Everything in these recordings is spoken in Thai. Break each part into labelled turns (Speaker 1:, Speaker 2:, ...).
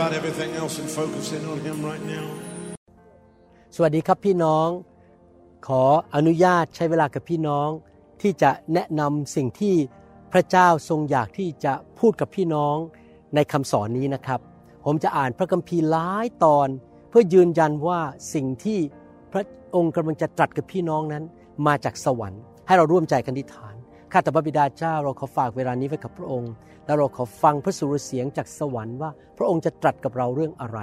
Speaker 1: about everything else and focus in on Him right now.
Speaker 2: สวัสดีครับพี่น้อง ขออนุญาตใช้เวลากับพี่น้อง ที่จะแนะนำสิ่งที่พระเจ้าทรงอยากที่จะพูดกับพี่น้องในคำสอนนี้นะครับ ผมจะอ่านพระคัมภีร์หลายตอน เพื่อยืนยันว่าสิ่งที่พระองค์กำลังจะตรัสกับพี่น้องนั้น มาจากสวรรค์ ให้เราร่วมใจกันทิฏฐานข้าแต่พระบิดาเจ้าเราขอฝากเวลานี้ไว้กับพระองค์ แล้วเราขอฟังพระสุรเสียงจากสวรรค์ว่า พระองค์จะตรัสกับเราเรื่องอะไร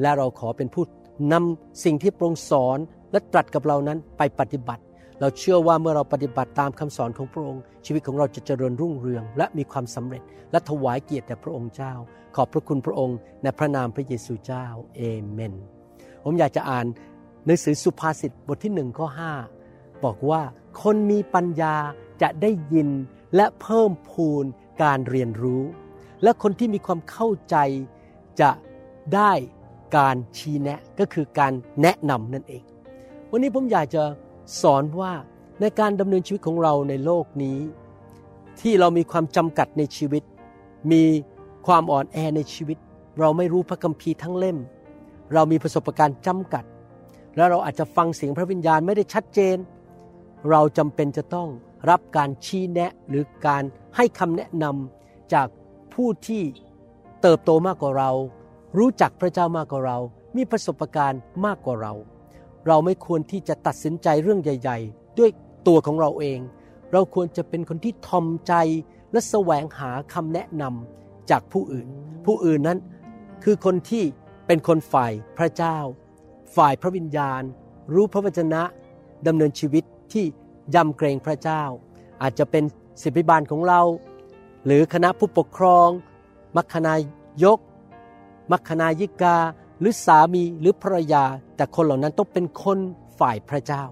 Speaker 2: และเราขอเป็นผู้นำสิ่งที่พระองค์สอนและตรัสกับเรานั้นไปปฏิบัติ เราเชื่อว่าเมื่อเราปฏิบัติตามคำสอนของพระองค์ ชีวิตของเราจะเจริญรุ่งเรือง และมีความสำเร็จ และถวายเกียรติแด่พระองค์เจ้า ขอบพระคุณพระองค์ในพระนามพระเยซูเจ้าเอเมน ผมอยากจะอ่านหนังสือสุภาษิตบทที่หนึ่งข้อ5บอกว่าคนมีปัญญาจะได้ยินและเพิ่มพูน การเรียนรู้ และคนที่มีความเข้าใจจะได้การชี้แนะก็คือการแนะนำนั่นเอง วันนี้ผมอยากจะสอนว่าในการดำเนินชีวิตของเราในโลกนี้ ที่เรามีความจำกัดในชีวิต มีความอ่อนแอในชีวิต เราไม่รู้พระคัมภีร์ทั้งเล่ม เรามีประสบการณ์จำกัด แล้วเราอาจจะฟังเสียงพระวิญญาณไม่ได้ชัดเจน เราจำเป็นจะต้อง รับการชี้แนะหรือการให้คำแนะนำจากผู้ที่เติบโตมากกว่าเรา รู้จักพระเจ้ามากกว่าเรา มีประสบการณ์มากกว่าเรา เราไม่ควรที่จะตัดสินใจเรื่องใหญ่ ๆ ด้วยตัวของเราเอง เราควรจะเป็นคนที่ทอมใจและแสวงหาคำแนะนำจากผู้อื่น ผู้อื่นนั้นคือคนที่เป็นคนฝ่ายพระเจ้า ฝ่ายพระวิญญาณ รู้พระวจนะดำเนินชีวิตที่ ยำเกรงพระเจ้า อาจจะเป็นศิบิบาลของเรา หรือคณะผู้ปกครอง มัคคณายก มัคคณายิกา หรือสามีหรือภรรยา แต่คนเหล่านั้นต้องเป็นคนฝ่ายพระเจ้า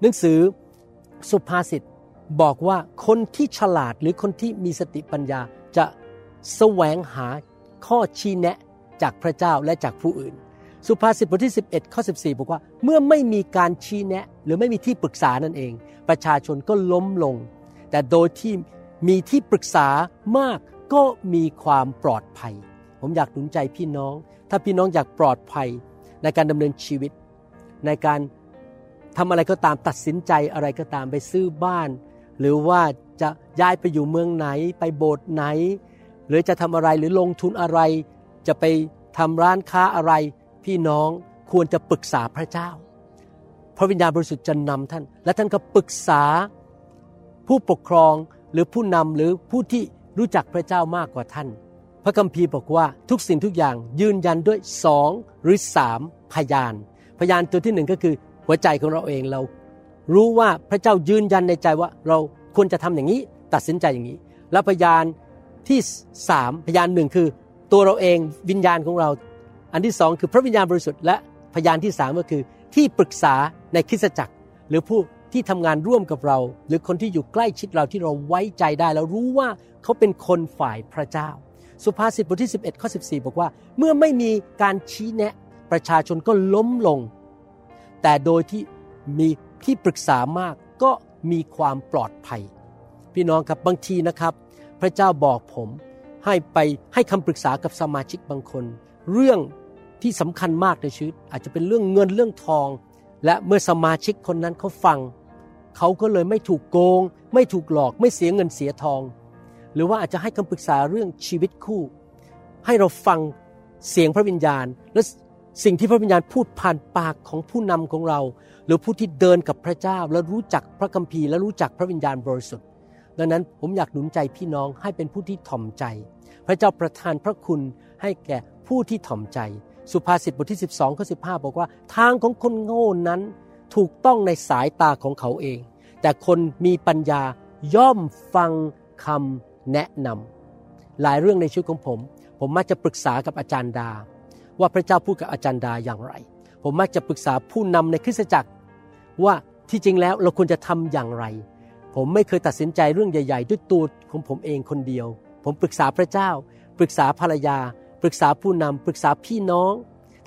Speaker 2: หนังสือสุภาษิตบอกว่าคนที่ฉลาดหรือคนที่มีสติปัญญาจะแสวงหาข้อชี้แนะจากพระเจ้าและจากผู้อื่น สุภาษิตบทที่ 11 ข้อ 14 บอกว่า เมื่อไม่มีการชี้แนะ หรือไม่มีที่ปรึกษานั่นเอง ประชาชนก็ล้มลง แต่โดยที่มีที่ปรึกษามากก็มีความปลอดภัย ผมอยากหนุนใจพี่น้อง ถ้าพี่น้องอยากปลอดภัยในการดำเนินชีวิต ในการทำอะไรก็ตามตัดสินใจอะไรก็ตามไปซื้อบ้าน หรือว่าจะย้ายไปอยู่เมืองไหน ไปโบสถ์ไหน หรือจะทำอะไรหรือลงทุนอะไร จะไปทำร้านค้าอะไร พี่น้องควรจะปรึกษาพระเจ้า พระวิญญาณบริสุทธิ์จะนำท่าน และท่านก็ปรึกษาผู้ปกครองหรือผู้นำหรือผู้ที่รู้จักพระเจ้ามากกว่าท่าน พระคัมภีร์บอกว่าทุกสิ่งทุกอย่างยืนยันด้วยสองหรือสามพยาน พยานตัวที่หนึ่งก็คือหัวใจของเราเองเรา รู้ว่าพระเจ้ายืนยันในใจว่าเราควรจะทำอย่างนี้ตัดสินใจอย่างนี้ แล้วพยานที่สามพยานหนึ่งคือ ตัวเราเองวิญญาณของเรา อันที่สองคือพระวิญญาณบริสุทธิ์และพยานที่สามก็คือที่ปรึกษาในคริสตจักร หรือผู้ที่ทำงานร่วมกับเรา หรือคนที่อยู่ใกล้ชิดเราที่เราไว้ใจได้ แล้วรู้ว่าเขาเป็นคนฝ่ายพระเจ้า สุภาษิตบทที่ 11ข้อ14 บอกว่า เมื่อไม่มีการชี้แนะ ประชาชนก็ล้มลง แต่โดยที่มีที่ปรึกษามากก็มีความปลอดภัย พี่น้องครับบางทีนะครับ พระเจ้าบอกผมให้ไปให้คำปรึกษากับสมาชิกบางคน เรื่อง ที่สำคัญมากในชีวิต อาจจะเป็นเรื่องเงินเรื่องทอง และเมื่อสมาชิกคนนั้นเขาฟัง เขาก็เลยไม่ถูกโกง ไม่ถูกหลอกไม่เสียเงินเสียทอง หรือว่าอาจจะให้คำปรึกษาเรื่องชีวิตคู่ ให้เราฟังเสียงพระวิญญาณ และสิ่งที่พระวิญญาณพูดผ่านปากของผู้นำของเรา หรือผู้ที่เดินกับพระเจ้า และรู้จักพระคัมภีร์และรู้จักพระวิญญาณบริสุทธิ์ดังนั้นผมอยากหนุนใจพี่น้องให้เป็นผู้ที่ถ่อมใจ พระเจ้าประทานพระคุณให้แก่ผู้ที่ถ่อมใจ สุภาษิตบทที่ 12ข้อ15บอกว่า ทางของคนโง่นั้นถูกต้องในสายตาของเขาเอง แต่คนมีปัญญาย่อมฟังคำแนะนำหลายเรื่องในชีวิตของผม ผมมักจะปรึกษากับอาจารย์ดา ว่าพระเจ้าพูดกับอาจารย์ดาอย่างไร ผมมักจะปรึกษาผู้นำในคริสตจักร ว่าที่จริงแล้วเราควรจะทำอย่างไร ผมไม่เคยตัดสินใจเรื่องใหญ่ ๆ ด้วยตัวของผมเองคนเดียว ผมปรึกษาพระเจ้า ปรึกษาภรรยา ปรึกษาผู้นำปรึกษาพี่น้อง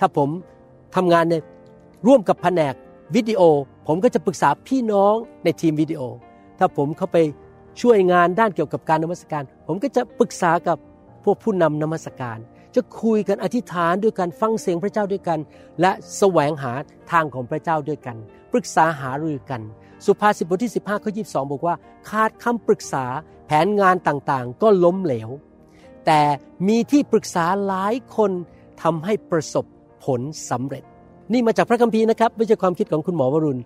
Speaker 2: ถ้าผมทำงานในร่วมกับแผนกวิดีโอ ผมก็จะปรึกษาพี่น้องในทีมวิดีโอ ถ้าผมเข้าไปช่วยงานด้านเกี่ยวกับการนมัสการ ผมก็จะปรึกษากับพวกผู้นำนมัสการ จะคุยกันอธิษฐานด้วยกันฟังเสียงพระเจ้าด้วยกัน และแสวงหาทางของพระเจ้าด้วยกัน ปรึกษาหารือกัน สุภาษิตบทที่ 15ข้อ22 บอกว่า ขาดคำปรึกษาแผนงานต่างๆ ก็ล้มเหลว แต่มีที่ปรึกษาหลายคนทำให้ประสบผลสำเร็จ นี่มาจากพระคัมภีร์นะครับ ไม่ใช่ความคิดของคุณหมอวรุณ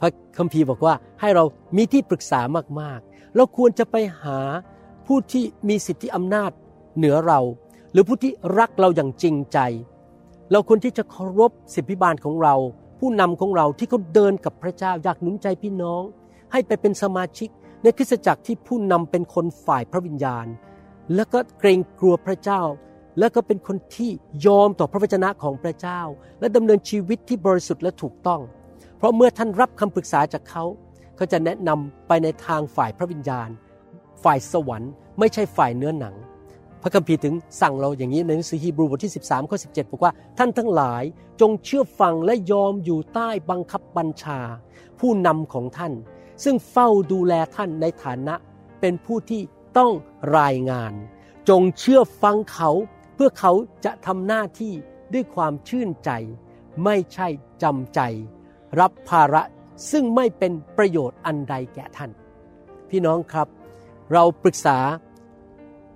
Speaker 2: พระคัมภีร์บอกว่าให้เรามีที่ปรึกษามากๆ เราควรจะไปหาผู้ที่มีสิทธิอำนาจเหนือเรา หรือผู้ที่รักเราอย่างจริงใจ เราควรที่จะเคารพสิทธิบาลของเรา ผู้นำของเราที่เขาเดินกับพระเจ้าอยากหนุนใจพี่น้อง ให้ไปเป็นสมาชิกในคริสตจักรที่ผู้นำเป็นคนฝ่ายพระวิญญาณ แล้วก็เกรงกลัวพระเจ้า แล้วก็เป็นคนที่ยอมต่อพระวจนะของพระเจ้า และดำเนินชีวิตที่บริสุทธิ์และถูกต้อง เพราะเมื่อท่านรับคำปรึกษาจากเขาเขาจะแนะนำไปในทางฝ่ายพระวิญญาณ ฝ่ายสวรรค์ ไม่ใช่ฝ่ายเนื้อหนัง พระคัมภีร์ถึงสั่งเราอย่างนี้ในหนังสือฮีบรูบทที่ 13ข้อ17บอกว่าท่านทั้งหลายจงเชื่อฟังและยอมอยู่ใต้บังคับบัญชา ผู้นำของท่าน ซึ่งเฝ้าดูแลท่านในฐานะเป็นผู้ที่ ต้องรายงาน จงเชื่อฟังเขา เพื่อเขาจะทำหน้าที่ด้วยความชื่นใจ ไม่ใช่จำใจ รับภาระซึ่งไม่เป็นประโยชน์อันใดแก่ท่าน พี่น้องครับ เราปรึกษา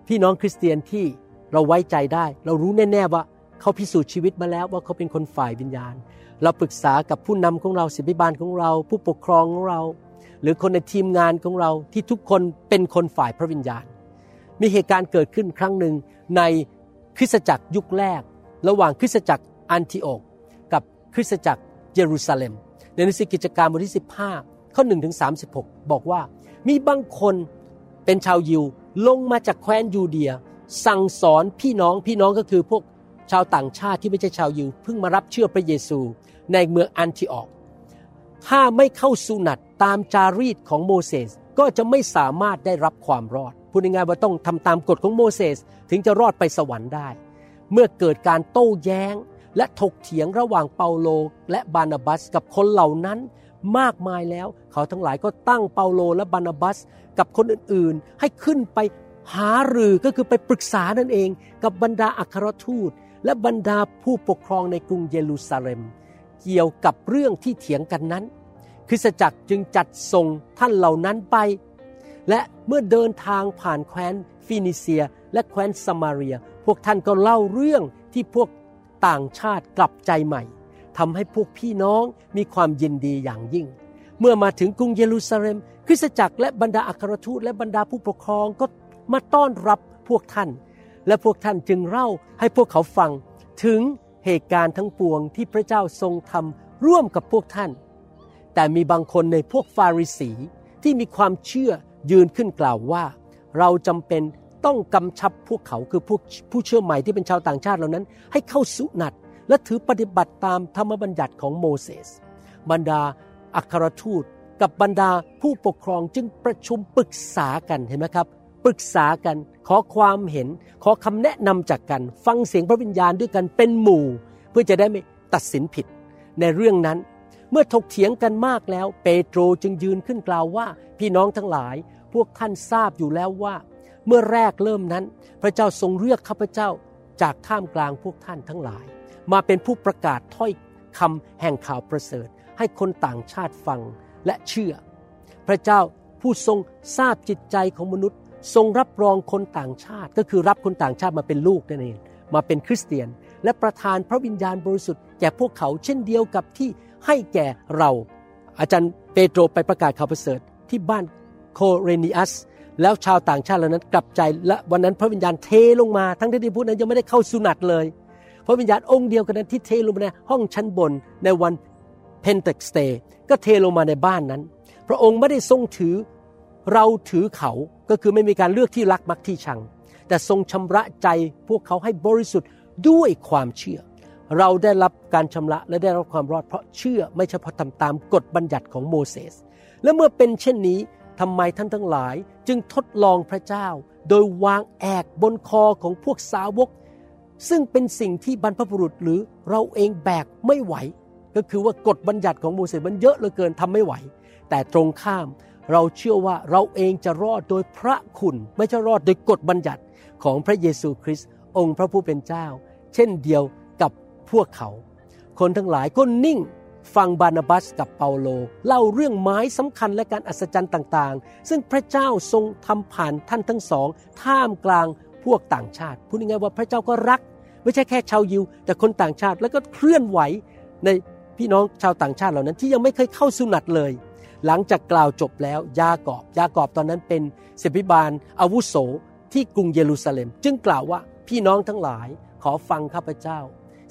Speaker 2: พี่น้องคริสเตียนที่เราไว้ใจได้ เรารู้แน่ๆว่าเขาพิสูจน์ชีวิตมาแล้วว่าเขาเป็นคนฝ่ายวิญญาณ เราปรึกษากับผู้นำของเราศิบิบาลของเรา ผู้ปกครองของเรา รือคนในทีมงานของเราที่ทุกคนเป็นคนฝ่ายพระวิญญาณ มีเหตุการณ์เกิดขึ้นครั้งหนึ่งในคริสตจักรยุคแรก ระหว่างคริสตจักรอันทิโอกกับคริสตจักรเยรูซาเล็ม ในหนังสือกิจการบทที่ 15 ข้อ1ถึง36 บอกว่ามีบางคนเป็นชาวยิวลงมาจากแคว้นยูเดีย สั่งสอนพี่น้องพี่น้องก็คือพวกชาวต่างชาติที่ไม่ใช่ชาวยิวเพิ่งมารับเชื่อพระเยซูในเมืองอันทิโอก ถ้าไม่เข้าสุนัตตามจารีตของโมเสสก็จะไม่สามารถได้รับความรอด พูดง่ายๆว่าต้องทำตามกฎของโมเสสถึงจะรอดไปสวรรค์ได้ เมื่อเกิดการโต้แย้งและถกเถียงระหว่างเปาโลและบานาบัสกับคนเหล่านั้นมากมายแล้ว เขาทั้งหลายก็ตั้งเปาโลและบานาบัสกับคนอื่นๆ ให้ขึ้นไปหารือก็คือไปปรึกษานั่นเอง กับบรรดาอัครทูต และบรรดาผู้ปกครองในกรุงเยรูซาเล็ม เกี่ยวกับเรื่องที่เถียงกันนั้น คริสตจักรจึงจัดส่งท่านเหล่านั้นไป และเมื่อเดินทางผ่านแคว้นฟินิเซีย และแคว้นสมาเรีย พวกท่านก็เล่าเรื่องที่พวกต่างชาติกลับใจใหม่ทำให้พวกพี่น้องมีความยินดีอย่างยิ่ง เมื่อมาถึงกรุงเยรูซาเล็ม คริสตจักรและบรรดาอัครทูตและบรรดาผู้ปกครองก็มาต้อนรับพวกท่าน และพวกท่านจึงเล่าให้พวกเขาฟังถึงเหตุการณ์ทั้งปวงที่พระเจ้าทรงทำร่วมกับพวกท่าน แต่มีบางคนในพวกฟาริสีที่มีความเชื่อยืนขึ้นกล่าวว่า เราจำเป็นต้องกำชับพวกเขาคือพวกผู้เชื่อใหม่ที่เป็นชาวต่างชาติเหล่านั้น ให้เข้าสุนัตและถือปฏิบัติตามธรรมบัญญัติของโมเสสบรรดาอัครทูตกับบรรดาผู้ปกครองจึงประชุมปรึกษากันเห็นไหมครับปรึกษากันขอความเห็น ขอคำแนะนำจากกัน ฟังเสียงพระวิญญาณด้วยกันเป็นหมู่ เพื่อจะได้ไม่ตัดสินผิด ในเรื่องนั้น เมื่อถกเถียงกันมากแล้ว เปโตรจึงยืนขึ้นกล่าวว่า พี่น้องทั้งหลาย พวกท่านทราบอยู่แล้วว่า เมื่อแรกเริ่มนั้น พระเจ้าทรงเลือกข้าพเจ้าจากท่ามกลางพวกท่านทั้งหลาย มาเป็นผู้ประกาศถ้อยคำแห่งข่าวประเสริฐ ให้คนต่างชาติฟังและเชื่อ พระเจ้าผู้ทรงทราบจิตใจของมนุษย์ ทรงรับรองคนต่างชาติ ก็คือรับคนต่างชาติมาเป็นลูกนั่นเองมาเป็นคริสเตียน และประทานพระวิญญาณบริสุทธิ์แก่พวกเขาเช่นเดียวกับที่ ให้แก่เรา อาจารย์เปโตรไปประกาศข่าวประเสริฐที่บ้านโครเนลิอัส แล้วชาวต่างชาติเหล่านั้นกลับใจและวันนั้นพระวิญญาณเทลงมาทั้งที่ผู้นั้นยังไม่ได้เข้าสุนัตเลย พระวิญญาณองค์เดียวกันนั้นที่เทลงมาในห้องชั้นบนในวันเพนเทคอสเตก็เทลงมาในบ้านนั้น พระองค์ไม่ได้ทรงถือเราถือเขาก็คือไม่มีการเลือกที่รักมักที่ชัง แต่ทรงชำระใจพวกเขาให้บริสุทธิ์ด้วยความเชื่อ เราได้รับการชำระและได้รับความรอดเพราะเชื่อไม่เฉพาะทำตามกฎบัญญัติของโมเสส และเมื่อเป็นเช่นนี้ทำไมท่านทั้งหลายจึงทดลองพระเจ้า โดยวางแอกบนคอของพวกสาวก ซึ่งเป็นสิ่งที่บรรพบุรุษหรือเราเองแบกไม่ไหว ก็คือว่ากฎบัญญัติของโมเสสมันเยอะเหลือเกินทำไม่ไหว แต่ตรงข้ามเราเชื่อว่าเราเองจะรอดโดยพระคุณ ไม่ใช่รอดโดยกฎบัญญัติของพระเยซูคริสต์องค์พระผู้เป็นเจ้า เช่นเดียว พวกเขา คนทั้งหลายก็นิ่งฟังบานาบัสกับเปาโล เล่าเรื่องไม้สำคัญและการอัศจรรย์ต่างๆ ซึ่งพระเจ้าทรงทำผ่านท่านทั้งสอง ท่ามกลางพวกต่างชาติพูดง่ายๆว่าพระเจ้าก็รัก ไม่ใช่แค่ชาวยิว แต่คนต่างชาติแล้วก็เคลื่อนไหวในพี่น้องชาวต่างชาติเหล่านั้นที่ยังไม่เคยเข้าสุนัตเลย หลังจากกล่าวจบแล้วยากอบ ยากอบตอนนั้นเป็นเสพิบาลอาวุโสที่กรุงเยรูซาเล็ม จึงกล่าวว่าพี่น้องทั้งหลายขอฟังข้าพเจ้า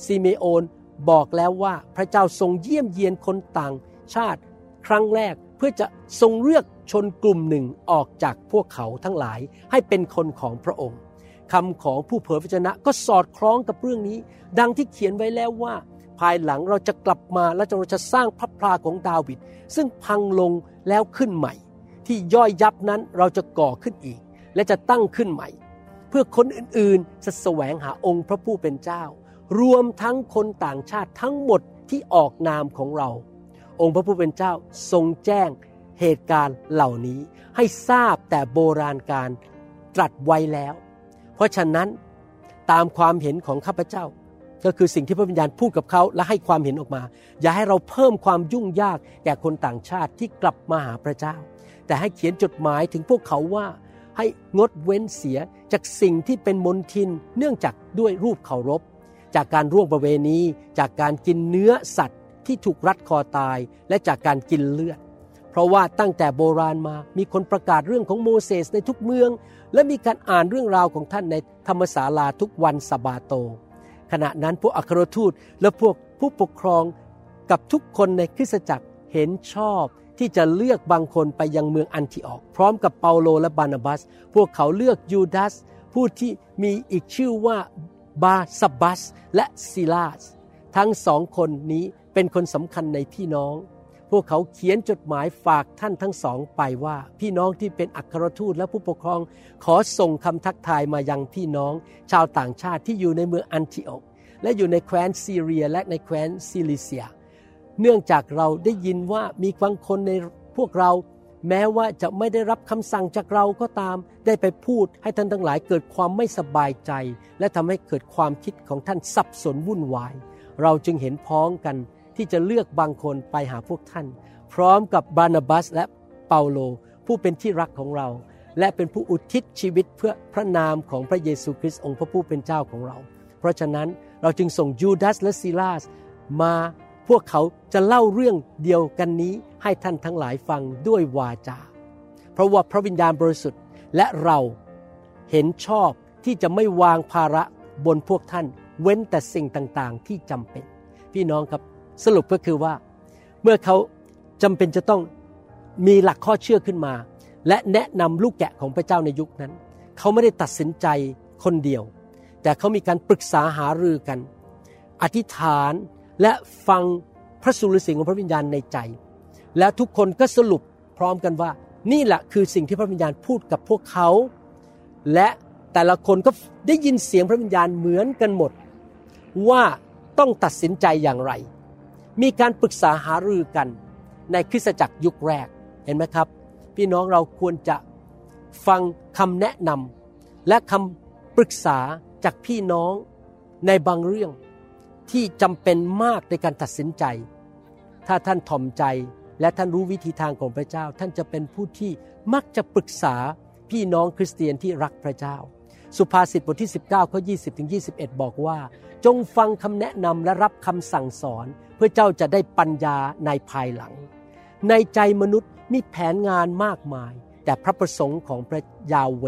Speaker 2: ซีเมโอนบอกแล้วว่าพระเจ้าทรงเยี่ยมเยียนคนต่างชาติครั้งแรกเพื่อจะทรงเลือกชนกลุ่มหนึ่งออกจากพวกเขาทั้งหลายให้เป็นคนของพระองค์คำของผู้เผยพระชนะก็สอดคล้องกับเรื่องนี้ ดังที่เขียนไว้แล้วว่า ภายหลังเราจะกลับมาและเราจะสร้างพระพลาของดาวิดซึ่งพังลงแล้วขึ้นใหม่ ที่ย่อยยับนั้นเราจะก่อขึ้นอีก และจะตั้งขึ้นใหม่ เพื่อคนอื่นๆจะแสวงหาองค์พระผู้เป็นเจ้า รวมทั้งคนต่างชาติทั้งหมดที่ออกนามของเรา องค์พระผู้เป็นเจ้าทรงแจ้งเหตุการณ์เหล่านี้ให้ทราบแต่โบราณการตรัสไว้แล้ว เพราะฉะนั้นตามความเห็นของข้าพเจ้า ก็คือสิ่งที่พระวิญญาณพูดกับเขาและให้ความเห็นออกมา อย่าให้เราเพิ่มความยุ่งยากแก่คนต่างชาติที่กลับมาหาพระเจ้า แต่ให้เขียนจดหมายถึงพวกเขาว่าให้งดเว้นเสียจากสิ่งที่เป็นมนทินเนื่องจากด้วยรูปเคารพ จากการร่วมประเวณี จากการกินเนื้อสัตว์ที่ถูกรัดคอตายและจากการกินเลือด เพราะว่าตั้งแต่โบราณมามีคนประกาศเรื่องของโมเสสในทุกเมือง และมีการอ่านเรื่องราวของท่านในธรรมศาลาทุกวันสบาโต ขณะนั้นพวกอัครทูตและพวกผู้ปกครองกับทุกคนในคริสตจักรเห็นชอบที่จะเลือกบางคนไปยังเมืองอันทิออก พร้อมกับเปาโลและบานาบัส พวกเขาเลือกยูดาสผู้ที่มีอีกชื่อว่า บาสบัสและซิลาสทั้งสองคนนี้เป็นคนสำคัญในพี่น้อง พวกเขาเขียนจดหมายฝากท่านทั้งสองไปว่า พี่น้องที่เป็นอัครทูตและผู้ปกครอง ขอส่งคำทักทายมายังพี่น้อง ชาวต่างชาติที่อยู่ในเมืองอันทิโอกและอยู่ในแคว้นซีเรียและในแคว้นซิลิเซีย เนื่องจากเราได้ยินว่ามีบางคนในพวกเรา แม้ว่าจะไม่ได้รับคำสั่งจากเราก็ตาม ได้ไปพูดให้ท่านทั้งหลายเกิดความไม่สบายใจ และทำให้เกิดความคิดของท่านสับสนวุ่นวาย เราจึงเห็นพ้องกันที่จะเลือกบางคนไปหาพวกท่าน พร้อมกับบานาบัสและเปาโล ผู้เป็นที่รักของเรา และเป็นผู้อุทิศชีวิตเพื่อพระนามของพระเยซูคริสต์องค์พระผู้เป็นเจ้าของเรา เพราะฉะนั้นเราจึงส่งยูดาสและซิลาสมา พวกเขาจะเล่าเรื่องเดียวกันนี้ให้ท่านทั้งหลายฟังด้วยวาจา เพราะว่าพระวิญญาณบริสุทธิ์และเราเห็นชอบที่จะไม่วางภาระบนพวกท่าน เว้นแต่สิ่งต่างๆ ที่จำเป็น พี่น้องครับสรุปก็คือว่า เมื่อเขาจำเป็นจะต้องมีหลักข้อเชื่อขึ้นมา และแนะนำลูกแกะของพระเจ้าในยุคนั้น เขาไม่ได้ตัดสินใจคนเดียว แต่เขามีการปรึกษาหารือกัน อธิษฐาน และฟังพระสุรเสียงของพระวิญญาณในใจ และทุกคนก็สรุปพร้อมกันว่า นี่แหละคือสิ่งที่พระวิญญาณพูดกับพวกเขา และแต่ละคนก็ได้ยินเสียงพระวิญญาณเหมือนกันหมด ว่าต้องตัดสินใจอย่างไร มีการปรึกษาหารือกันในคริสตจักรยุคแรกเห็นไหมครับ พี่น้องเราควรจะฟังคำแนะนำและคำปรึกษาจากพี่น้องในบางเรื่อง ที่จำเป็นมากในการตัดสินใจ ถ้าท่านถ่อมใจและท่านรู้วิธีทางของพระเจ้า ท่านจะเป็นผู้ที่มักจะปรึกษาพี่น้องคริสเตียนที่รักพระเจ้า สุภาษิตบทที่ 19ข้อ20ถึง21 บอกว่า จงฟังคำแนะนำและรับคำสั่งสอน เพื่อเจ้าจะได้ปัญญาในภายหลัง ในใจมนุษย์มีแผนงานมากมาย แต่พระประสงค์ของพระยาเว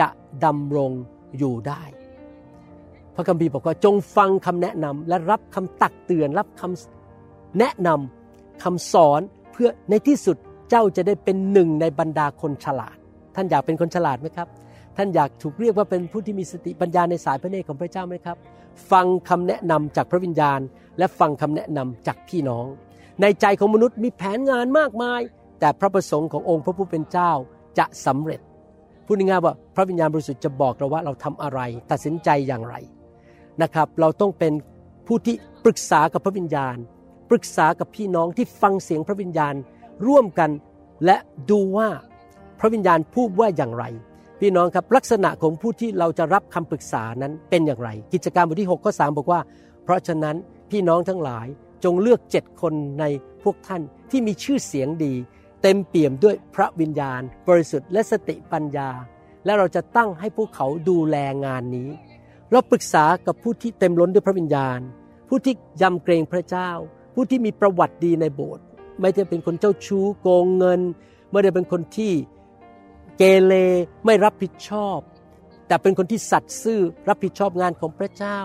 Speaker 2: จะดำรงอยู่ได้ พระคัมภีร์บอกว่าจงฟังคำแนะนำและรับคำตักเตือน รับคำแนะนำคำสอนเพื่อในที่สุดเจ้าจะได้เป็นหนึ่งในบรรดาคนฉลาด ท่านอยากเป็นคนฉลาดไหมครับ ท่านอยากถูกเรียกว่าเป็นผู้ที่มีสติปัญญาในสายพระเนตรของพระเจ้าไหมครับ ฟังคำแนะนำจากพระวิญญาณ และฟังคำแนะนำจากพี่น้อง ในใจของมนุษย์มีแผนงานมากมาย แต่พระประสงค์ขององค์พระผู้เป็นเจ้าจะสำเร็จพูดง่ายๆว่าพระวิญญาณบริสุทธิ์จะบอกเราว่าเราทำอะไร ตัดสินใจอย่างไร นะครับ เราต้องเป็นผู้ที่ปรึกษากับพระวิญญาณ ปรึกษากับพี่น้องที่ฟังเสียงพระวิญญาณร่วมกันและดูว่าพระวิญญาณพูดว่าอย่างไร พี่น้องครับลักษณะของผู้ที่เราจะรับคำปรึกษานั้นเป็นอย่างไร กิจการบทที่6ข้อ3บอกว่า เพราะฉะนั้นพี่น้องทั้งหลายจงเลือกเจ็ดคนในพวกท่านที่มีชื่อเสียงดี เต็มเปี่ยมด้วยพระวิญญาณ บริสุทธิ์และสติปัญญา และเราจะตั้งให้พวกเขาดูแลงานนี้ เราปรึกษากับผู้ที่เต็มล้นด้วยพระวิญญาณ ผู้ที่ยำเกรงพระเจ้า ผู้ที่มีประวัติดีในโบสถ์ไม่ได้เป็นคนเจ้าชู้โกงเงิน ไม่ได้เป็นคนที่เกเรไม่รับผิดชอบ แต่เป็นคนที่สัตย์ซื่อรับผิดชอบงานของพระเจ้า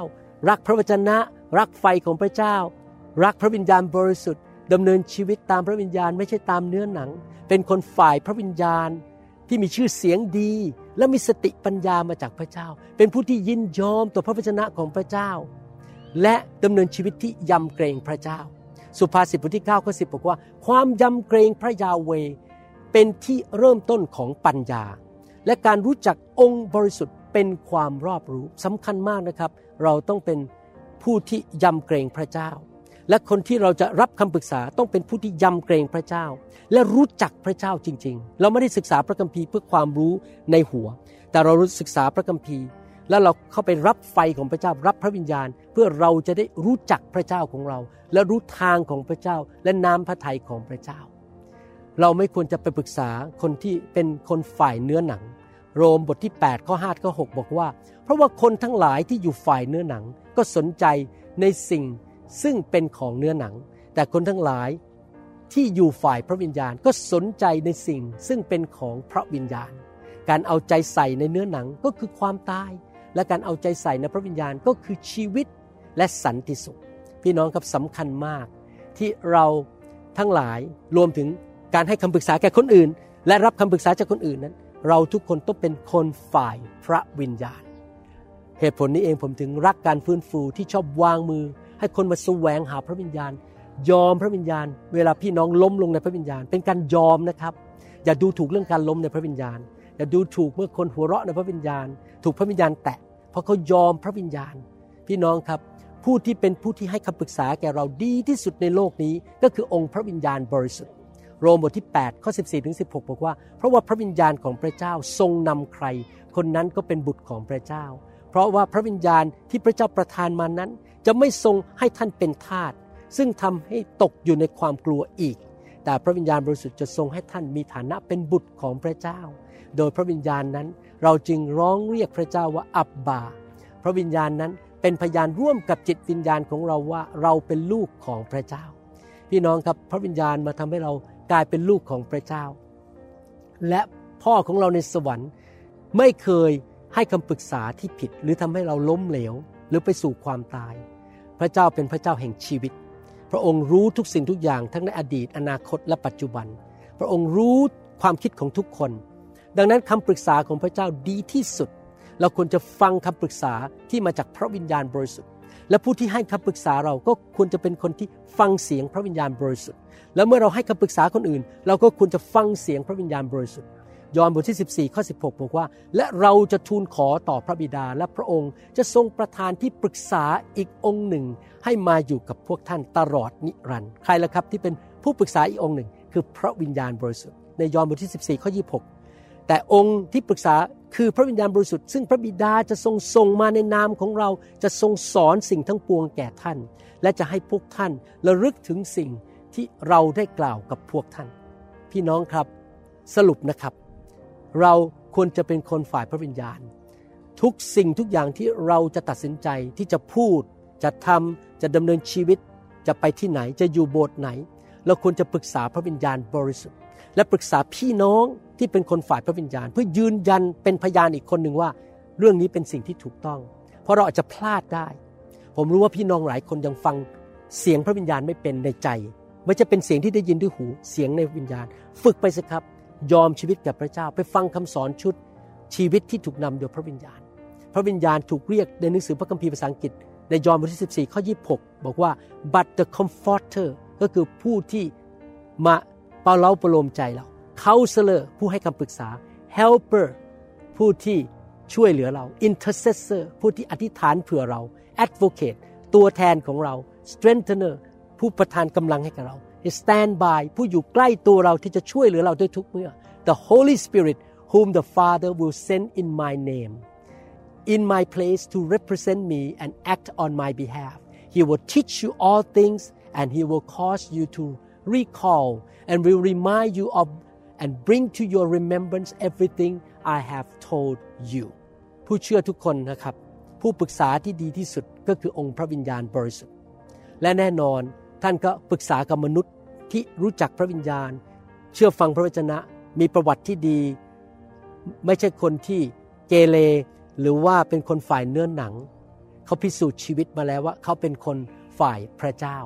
Speaker 2: รักพระวจนะ รักไฟของพระเจ้า รักพระวิญญาณบริสุทธิ์ดำเนินชีวิตตามพระวิญญาณไม่ใช่ตามเนื้อหนัง เป็นคนฝ่ายพระวิญญาณ ที่มีชื่อเสียงดี และมีสติปัญญามาจากพระเจ้า เป็นผู้ที่ยินยอมต่อพระวจนะของพระเจ้า และดำเนินชีวิตที่ยำเกรงพระเจ้า สุภาษิตบทที่9ข้อ10บอกว่า ความยำเกรงพระยาเวเป็นที่เริ่มต้นของปัญญา และการรู้จักองค์บริสุทธิ์เป็นความรอบรู้สำคัญมากนะครับ เราต้องเป็นผู้ที่ยำเกรงพระเจ้า และคนที่เราจะรับคำปรึกษาต้องเป็นผู้ที่ยำเกรงพระเจ้า และรู้จักพระเจ้าจริง ๆ เราไม่ได้ศึกษาพระคัมภีร์เพื่อความรู้ในหัว แต่เรารู้ศึกษาพระคัมภีร์ แล้วเราเข้าไปรับไฟของพระเจ้ารับพระวิญญาณ เพื่อเราจะได้รู้จักพระเจ้าของเรา และรู้ทางของพระเจ้า และน้ำพระทัยของพระเจ้า เราไม่ควรจะไปปรึกษาคนที่เป็นคนฝ่ายเนื้อหนัง โรมบทที่8ข้อ5ข้อ6บอกว่า เพราะว่าคนทั้งหลายที่อยู่ฝ่ายเนื้อหนังก็สนใจในสิ่ง ซึ่งเป็นของเนื้อหนัง แต่คนทั้งหลายที่อยู่ฝ่ายพระวิญญาณก็สนใจในสิ่งซึ่งเป็นของพระวิญญาณ การเอาใจใส่ในเนื้อหนังก็คือความตาย และการเอาใจใส่ในพระวิญญาณก็คือชีวิตและสันติสุข พี่น้องครับสำคัญมาก ที่เราทั้งหลายรวมถึงการให้คำปรึกษาแก่คนอื่น และรับคำปรึกษาจากคนอื่นนั้น เราทุกคนต้องเป็นคนฝ่ายพระวิญญาณ เหตุผลนี้เองผมถึงรักการฟื้นฟูที่ชอบวางมือ ให้คนมาแสวงหาพระวิญญาณ ยอมพระวิญญาณ เวลาพี่น้องล้มลงในพระวิญญาณ เป็นการยอมนะครับ อย่าดูถูกเรื่องการล้มในพระวิญญาณ อย่าดูถูกเมื่อคนหัวเราะในพระวิญญาณ ถูกพระวิญญาณแตะเพราะเขายอมพระวิญญาณ พี่น้องครับผู้ที่เป็นผู้ที่ให้คำปรึกษาแก่เราดีที่สุดในโลกนี้ ก็คือองค์พระวิญญาณบริสุทธิ์ โรมบทที่8ข้อ14ถึง16 บอกว่า เพราะว่าพระวิญญาณของพระเจ้าทรงนำใคร คนนั้นก็เป็นบุตรของพระเจ้า เพราะว่าพระวิญญาณที่พระเจ้าประทานมานั้น จะไม่ทรงให้ท่านเป็นทาสซึ่งทำให้ตกอยู่ในความกลัวอีก แต่พระวิญญาณบริสุทธิ์จะทรงให้ท่านมีฐานะเป็นบุตรของพระเจ้า โดยพระวิญญาณนั้นเราจึงร้องเรียกพระเจ้าว่าอับบา พระวิญญาณนั้นเป็นพยานร่วมกับจิตวิญญาณของเราว่าเราเป็นลูกของพระเจ้า พี่น้องครับพระวิญญาณมาทำให้เรากลายเป็นลูกของพระเจ้า และพ่อของเราในสวรรค์ไม่เคยให้คำปรึกษาที่ผิดหรือทำให้เราล้มเหลว หรือไปสู่ความตาย พระเจ้าเป็นพระเจ้าแห่งชีวิต พระองค์รู้ทุกสิ่งทุกอย่างทั้งในอดีต อนาคตและปัจจุบัน พระองค์รู้ความคิดของทุกคน ดังนั้นคำปรึกษาของพระเจ้าดีที่สุด เราควรจะฟังคำปรึกษาที่มาจากพระวิญญาณบริสุทธิ์ และผู้ที่ให้คำปรึกษาเราก็ควรจะเป็นคนที่ฟังเสียงพระวิญญาณบริสุทธิ์ แล้วเมื่อเราให้คำปรึกษาคนอื่น เราก็ควรจะฟังเสียงพระวิญญาณบริสุทธิ์ ยอห์นบทที่ 14 ข้อ 16 บอกว่า และเราจะทูลขอต่อพระบิดาและพระองค์จะทรงประทานที่ปรึกษาอีกองค์หนึ่ง ให้มาอยู่กับพวกท่านตลอดนิรันดร์ใครล่ะครับที่เป็นผู้ปรึกษาอีกองค์หนึ่ง คือพระวิญญาณบริสุทธิ์ในยอห์นบทที่ 14 ข้อ 26 แต่องค์ที่ปรึกษาคือพระวิญญาณบริสุทธิ์ซึ่งพระบิดาจะทรงส่งมาในนามของเราจะทรงสอนสิ่งทั้งปวงแก่ท่าน และจะให้พวกท่านระลึกถึงสิ่งที่เราได้กล่าวกับพวกท่าน พี่น้องครับ สรุปนะครับ เราควรจะเป็นคนฝ่ายพระวิญญาณ ทุกสิ่งทุกอย่างที่เราจะตัดสินใจที่จะพูด จะทำจะดำเนินชีวิต จะไปที่ไหนจะอยู่โบสถ์ไหน เราควรจะปรึกษาพระวิญญาณบริสุทธิ์ และปรึกษาพี่น้องที่เป็นคนฝ่ายพระวิญญาณ เพื่อยืนยันเป็นพยานอีกคนหนึ่งว่า เรื่องนี้เป็นสิ่งที่ถูกต้อง เพราะเราอาจจะพลาดได้ ผมรู้ว่าพี่น้องหลายคนยังฟังเสียงพระวิญญาณไม่เป็นในใจ ไม่จะเป็นเสียงที่ได้ยินด้วยหูเสียงในวิญญาณ ฝึกไปสิครับ ยอมชีวิตกับพระเจ้า ไปฟังคำสอนชุดชีวิตที่ถูกนำโดยพระวิญญาณ พระวิญญาณถูกเรียกในหนังสือพระคัมภีร์ภาษาอังกฤษ ในยอห์นบทที่14ข้อ26 บอกว่า but the comforter ก็คือผู้ที่มาเปาเล้าประโลมใจเรา counselor ผู้ให้คำปรึกษา helper ผู้ที่ช่วยเหลือเรา intercessor ผู้ที่อธิษฐานเผื่อเรา advocate ตัวแทนของเรา strengthener ผู้ประทานกำลังให้กับเรา stand by ผู้อยู่ใกล้ตัวเราที่จะช่วยเหลือเราด้วยทุกเมื่อ the Holy Spirit whom the Father will send in my name in my place to represent me and act on my behalf he will teach you all things and he will cause you to recall and will remind you of and bring to your remembrance everything I have told you ผู้เชื่อทุกคนนะครับ ผู้ปรึกษาที่ดีที่สุดก็คือองค์พระวิญญาณบริสุทธิ์ และแน่นอน ท่านก็ปรึกษากับมนุษย์ที่รู้จักพระวิญญาณ เชื่อฟังพระวจนะ มีประวัติที่ดี ไม่ใช่คนที่เกเรหรือว่าเป็นคนฝ่ายเนื้อหนัง เขาพิสูจน์ชีวิตมาแล้วว่า เขาเป็นคนฝ่ายพระเจ้า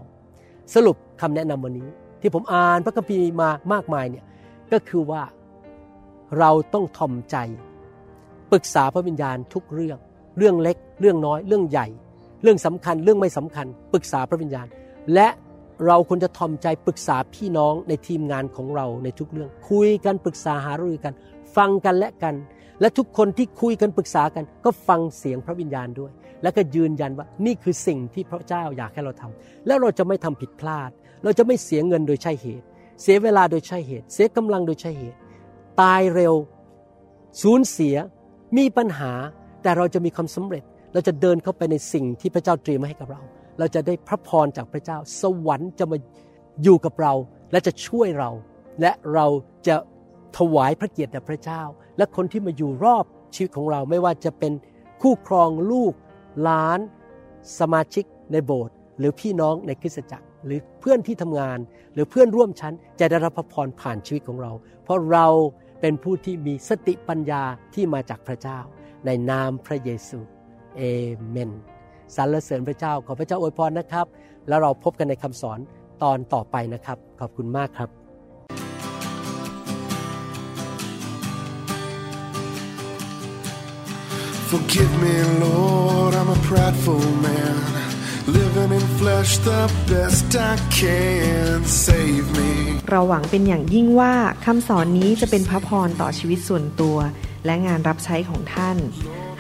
Speaker 2: สรุปคำแนะนำวันนี้ ที่ผมอ่านพระคัมภีร์มามากมายเนี่ยก็คือว่าเราต้องทอมใจ ปรึกษาพระวิญญาณทุกเรื่อง เรื่องเล็ก เรื่องน้อย เรื่องใหญ่ เรื่องสำคัญ เรื่องไม่สำคัญ ปรึกษาพระวิญญาณ และ เราควรจะทอมใจปรึกษาพี่น้องในทีมงานของเราในทุกเรื่อง คุยกันปรึกษาหารือกัน ฟังกันและกัน และทุกคนที่คุยกันปรึกษากัน ก็ฟังเสียงพระวิญญาณด้วย แล้วก็ยืนยันว่านี่คือสิ่งที่พระเจ้าอยากให้เราทำแล้วเราจะไม่ทำผิดพลาด เราจะไม่เสียเงินโดยใช่เหตุ เสียเวลาโดยใช่เหตุ เสียกำลังโดยใช่เหตุ ตายเร็วสูญเสียมีปัญหาแต่เราจะมีความสำเร็จ เราจะเดินเข้าไปในสิ่งที่พระเจ้าเตรียมมาให้กับเรา เราจะได้พระพรจากพระเจ้า สวรรค์จะมาอยู่กับเราและจะช่วยเรา และเราจะถวายพระเกียรติแด่พระเจ้า และคนที่มาอยู่รอบชีวิตของเราไม่ว่าจะเป็นคู่ครองลูกหลาน สมาชิกในโบสถ์หรือพี่น้องในคริสตจักร หรือเพื่อนที่ทำงาน หรือเพื่อนร่วมชั้นจะได้รับพระพรผ่านชีวิตของเรา เพราะเราเป็นผู้ที่มีสติปัญญาที่มาจากพระเจ้า ในนามพระเยซูเอเมน สรรเสริญพระเจ้าขอพระเจ้าอวยพรนะครับ แล้วเราพบกันในคำสอนตอนต่อไปนะครับ ขอบคุณมากครับ
Speaker 3: Forgive me, Lord, I'm a prideful man. Living in flesh the best I can. Save me.
Speaker 4: เราหวังเป็นอย่างยิ่งว่าคำสอนนี้จะเป็นพระพรต่อชีวิตส่วนตัว และงานรับใช้ของท่าน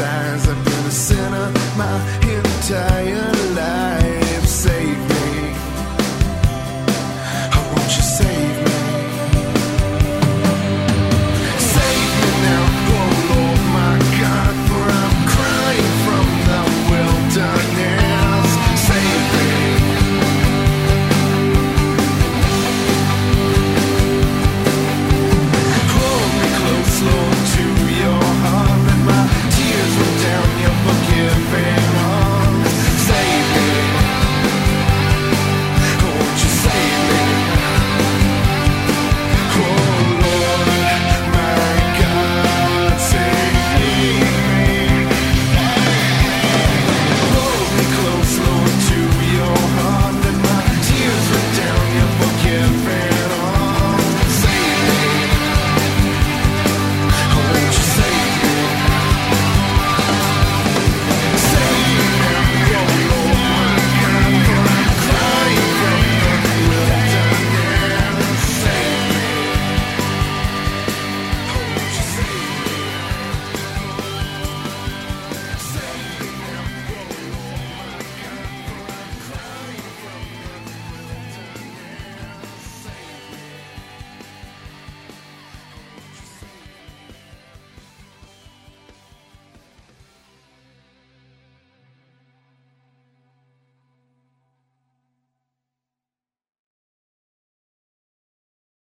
Speaker 3: I've been a sinner my entire